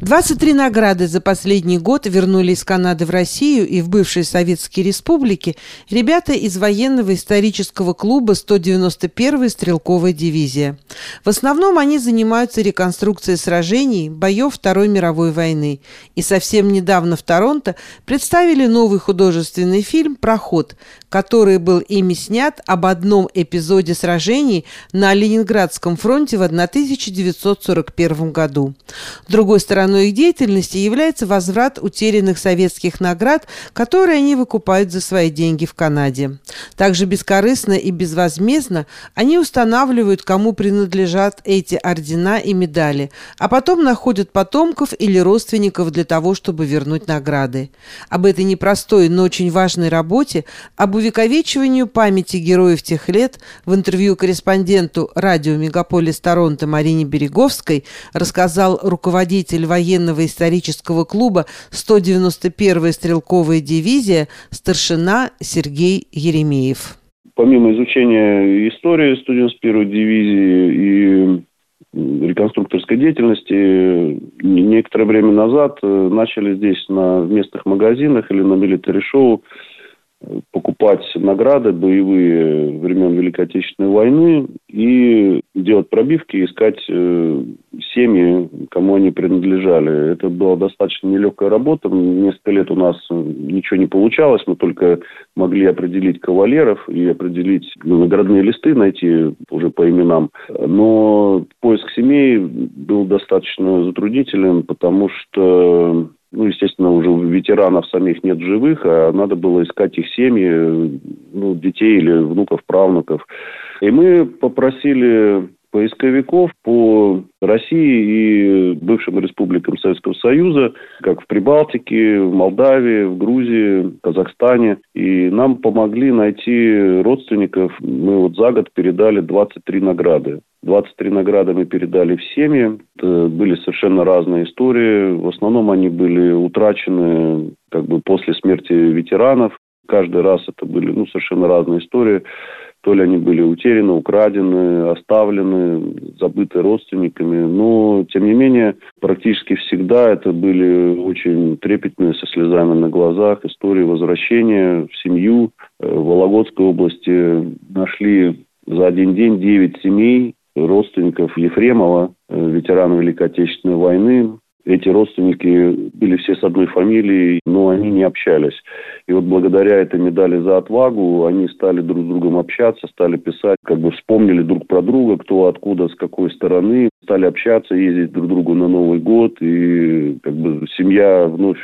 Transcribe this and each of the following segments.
23 награды за последний год вернули из Канады в Россию и в бывшие советские республики ребята из военного исторического клуба 191-я стрелковая дивизия. В основном они занимаются реконструкцией сражений, боев Второй мировой войны. И совсем недавно в Торонто представили новый художественный фильм «Проход», который был ими снят об одном эпизоде сражений на Ленинградском фронте в 1941 году. С другой стороны, стороной их деятельности является возврат утерянных советских наград, которые они выкупают за свои деньги в Канаде. Также бескорыстно и безвозмездно они устанавливают, кому принадлежат эти ордена и медали, а потом находят потомков или родственников для того, чтобы вернуть награды. Об этой непростой, но очень важной работе, об увековечивании памяти героев тех лет в интервью корреспонденту радио «Мегаполис Торонто» Марине Береговской рассказал руководитель военного исторического клуба 191-я стрелковая дивизия старшина Сергей Еремеев. Помимо изучения истории 191-й дивизии и реконструкторской деятельности некоторое время назад э, начали здесь на местных магазинах или на милитари-шоу покупать награды боевые времен Великой Отечественной войны и делать пробивки, искать э, семьи, кому они принадлежали. Это была достаточно нелегкая работа. Несколько лет у нас ничего не получалось. Мы только могли определить кавалеров и определить наградные листы, найти уже по именам. Но поиск семей был достаточно затруднителен, потому что ну, естественно, уже ветеранов самих нет живых, а надо было искать их семьи, ну, детей или внуков, правнуков. И мы попросили поисковиков по России и бывшим республикам Советского Союза, как в Прибалтике, в Молдавии, в Грузии, в Казахстане. И нам помогли найти родственников. Мы вот за год передали 23 награды. 23 награды мы передали в семьи. Это были совершенно разные истории. В основном они были утрачены как бы после смерти ветеранов. Каждый раз это были ну, совершенно разные истории. То ли они были утеряны, украдены, оставлены, забыты родственниками. Но, тем не менее, практически всегда это были очень трепетные, со слезами на глазах истории возвращения в семью. Э, в Вологодской области нашли за один день 9 семей, родственников Ефремова, э, ветерана Великой Отечественной войны. Эти родственники были все с одной фамилией, но они не общались. И вот благодаря этой медали за отвагу они стали друг с другом общаться, стали писать, как бы вспомнили друг про друга, кто откуда, с какой стороны, стали общаться, ездить друг к другу на Новый год, и как бы семья вновь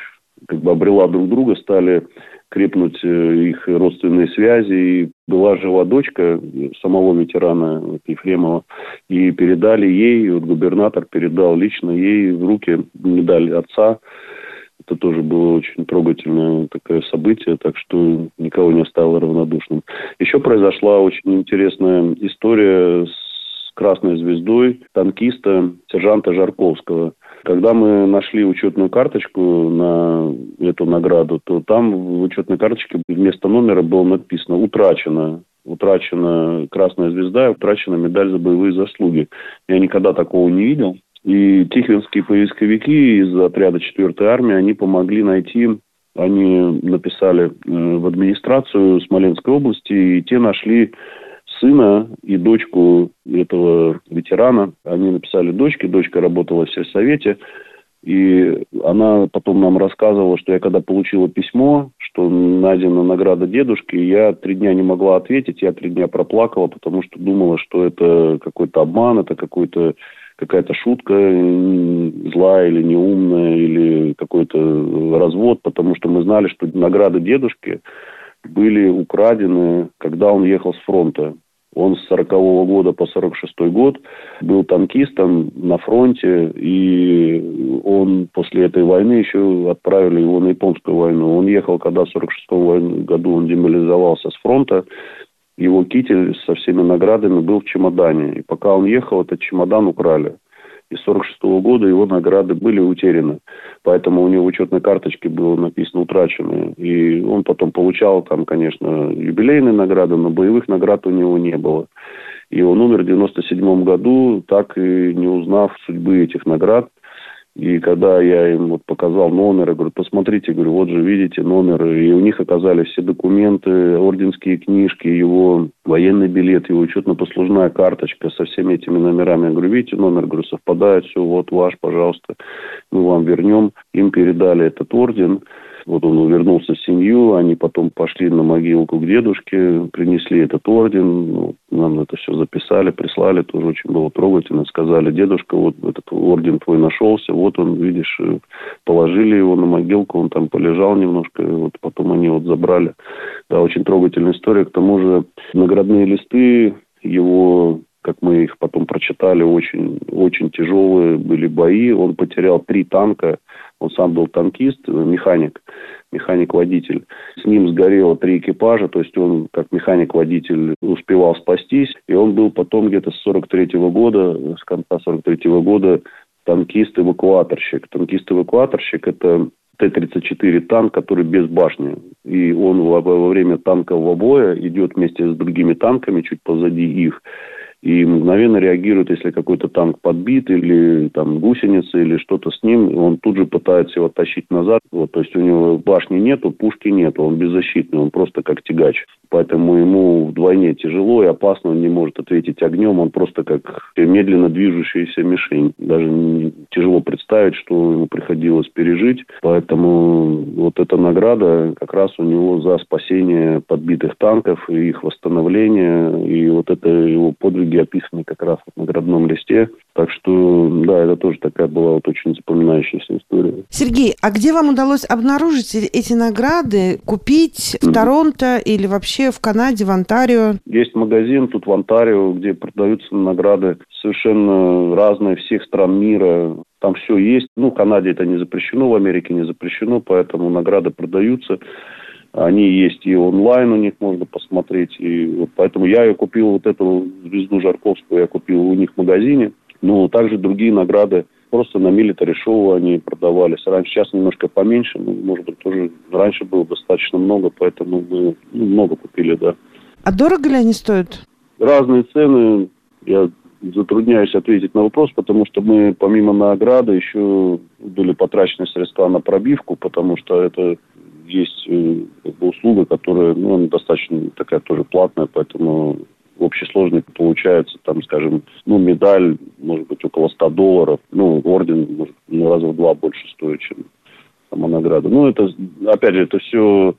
как бы обрела друг друга, стали крепнуть э, их родственные связи. И была жива дочка самого ветерана Ефремова. И передали ей, вот губернатор передал лично ей в руки медаль отца. Это тоже было очень трогательное такое событие, так что никого не оставило равнодушным. Еще произошла очень интересная история с красной звездой танкиста сержанта Жарковского – когда мы нашли учетную карточку на эту награду, то там в учетной карточке вместо номера было написано «Утрачено». Утрачена красная звезда, утрачена медаль за боевые заслуги. Я никогда такого не видел. И тихвинские поисковики из отряда 4-й армии, они помогли найти они написали э, в администрацию Смоленской области, и те нашли сына и дочку этого ветерана. Они написали дочке, дочка работала в сельсовете, и она потом нам рассказывала, что я когда получила письмо, что найдена награда дедушки, я три дня не могла ответить, я три дня проплакала, потому что думала, что это какой-то обман, это какой-то какая-то шутка злая или неумная, или какой-то развод, потому что мы знали, что награды дедушки были украдены, когда он ехал с фронта. Он с 40 -го года по 46 год был танкистом на фронте, и он после этой войны еще отправили его на японскую войну. Он ехал, когда в 46 году он демобилизовался с фронта, его китель со всеми наградами был в чемодане. И пока он ехал, этот чемодан украли и 46 -го года его награды были утеряны. Поэтому у него в учетной карточке было написано утраченные. И он потом получал там, конечно, юбилейные награды, но боевых наград у него не было. И он умер в 97 году, так и не узнав судьбы этих наград. И когда я им вот показал номер, я говорю, посмотрите, говорю, вот же видите номер. И у них оказались все документы, орденские книжки, его военный билет, его учетно-послужная карточка со всеми этими номерами. Я говорю, видите номер, говорю, совпадает, все, вот ваш, пожалуйста, мы вам вернем. Им передали этот орден. Вот он вернулся в семью, они потом пошли на могилку к дедушке, принесли этот орден, ну, нам это все записали, прислали, тоже очень было трогательно. Сказали, дедушка, вот этот орден твой нашелся, вот он, видишь, э, положили его на могилку, он там полежал немножко, и вот потом они вот забрали. Да, очень трогательная история. К тому же наградные листы его как мы их потом прочитали, очень, очень тяжелые были бои. Он потерял три танка. Он сам был танкист, механик, механик-водитель. С ним сгорело три экипажа, то есть он, как механик-водитель, успевал спастись. И он был потом где-то с 43 -го года, с конца 43 -го года танкист-эвакуаторщик. Танкист-эвакуаторщик – это Т-34 танк, который без башни. И он во, во время танкового боя идет вместе с другими танками, чуть позади их и мгновенно реагирует, если какой-то танк подбит или там гусеница или что-то с ним, он тут же пытается его тащить назад. Вот, то есть у него башни нету, пушки нету, он беззащитный, он просто как тягач. Поэтому ему вдвойне тяжело и опасно, он не может ответить огнем, он просто как медленно движущаяся мишень. Даже тяжело представить, что ему приходилось пережить. Поэтому вот эта награда как раз у него за спасение подбитых танков и их восстановление, и вот это его подвиги люди описаны как раз в наградном листе. Так что, да, это тоже такая была вот очень запоминающаяся история. Сергей, а где вам удалось обнаружить эти награды, купить в mm-hmm. Торонто или вообще в Канаде, в Онтарио? Есть магазин тут в Онтарио, где продаются награды совершенно разные всех стран мира. Там все есть. Ну, в Канаде это не запрещено, в Америке не запрещено, поэтому награды продаются. Они есть и онлайн, у них можно посмотреть. И вот поэтому я ее купил, вот эту звезду Жарковскую я купил у них в магазине. Но также другие награды просто на милитари шоу они продавались. Раньше, сейчас немножко поменьше, но, может быть, тоже раньше было достаточно много, поэтому мы ну, много купили, да. А дорого ли они стоят? Разные цены. Я затрудняюсь ответить на вопрос, потому что мы помимо награды еще были потрачены средства на пробивку, потому что это есть э, как бы, услуга, которая ну, достаточно такая тоже платная, поэтому в общей сложности получается, там, скажем, ну, медаль, может быть, около 100 долларов, ну, орден, может, ну, раза в два больше стоит, чем сама награда. Ну, это, опять же, это все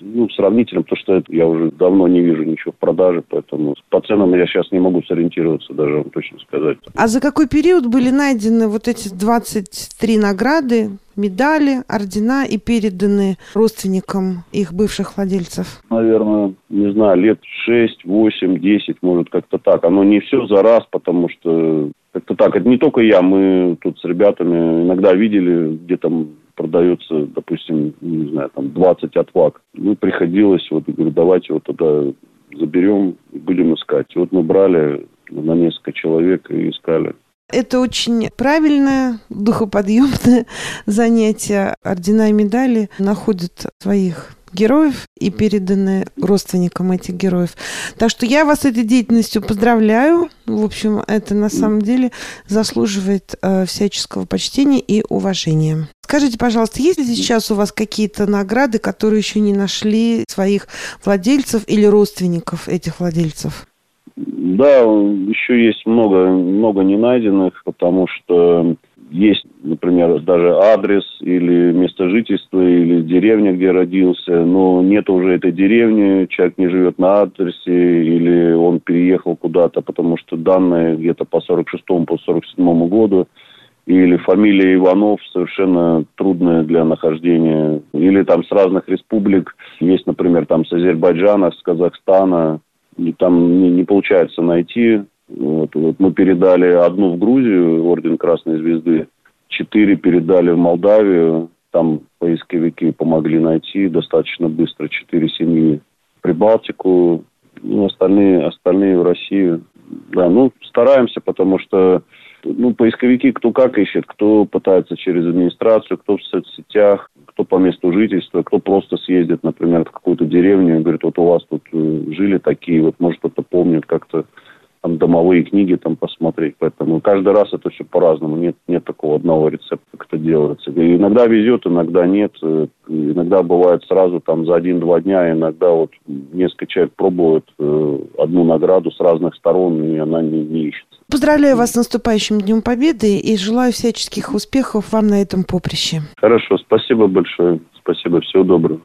ну, сравнительно, потому что это я уже давно не вижу ничего в продаже, поэтому по ценам я сейчас не могу сориентироваться, даже вам точно сказать. А за какой период были найдены вот эти 23 награды, медали, ордена и переданы родственникам их бывших владельцев? Наверное, не знаю, лет 6, 8, 10, может, как-то так. Оно не все за раз, потому что как-то так. Это не только я, мы тут с ребятами иногда видели, где там продается, допустим, не знаю, там 20 отваг. Ну, приходилось, вот, говорю, давайте вот тогда заберем и будем искать. И вот мы брали на несколько человек и искали. Это очень правильное, духоподъемное занятие. Ордена и медали находят своих героев и переданы родственникам этих героев. Так что я вас этой деятельностью поздравляю. В общем, это на самом деле заслуживает э, всяческого почтения и уважения. Скажите, пожалуйста, есть ли сейчас у вас какие-то награды, которые еще не нашли своих владельцев или родственников этих владельцев? Да, еще есть много, много не найденных, потому что есть, например, даже адрес или место жительства, или деревня, где родился, но нет уже этой деревни, человек не живет на адресе, или он переехал куда-то, потому что данные где-то по 46-му, по 47-му году, или фамилия Иванов совершенно трудная для нахождения, или там с разных республик, есть, например, там с Азербайджана, с Казахстана, и там не, не получается найти вот, вот мы передали одну в Грузию, орден Красной Звезды, четыре передали в Молдавию, там поисковики помогли найти достаточно быстро четыре семьи. Прибалтику, ну, остальные, остальные в Россию. Да, ну, стараемся, потому что ну, поисковики кто как ищет, кто пытается через администрацию, кто в соцсетях, кто по месту жительства, кто просто съездит, например, в какую-то деревню и говорит, вот у вас тут э, жили такие, вот может кто-то помнит как-то там домовые книги там посмотреть. Поэтому каждый раз это все по-разному. Нет, нет такого одного рецепта, как это делается. И иногда везет, иногда нет. Э, иногда бывает сразу там за один-два дня, иногда вот несколько человек пробуют э, одну награду с разных сторон, и она не, не ищется. Поздравляю вас с наступающим Днем Победы и желаю всяческих успехов вам на этом поприще. Хорошо, спасибо большое. Спасибо, всего доброго.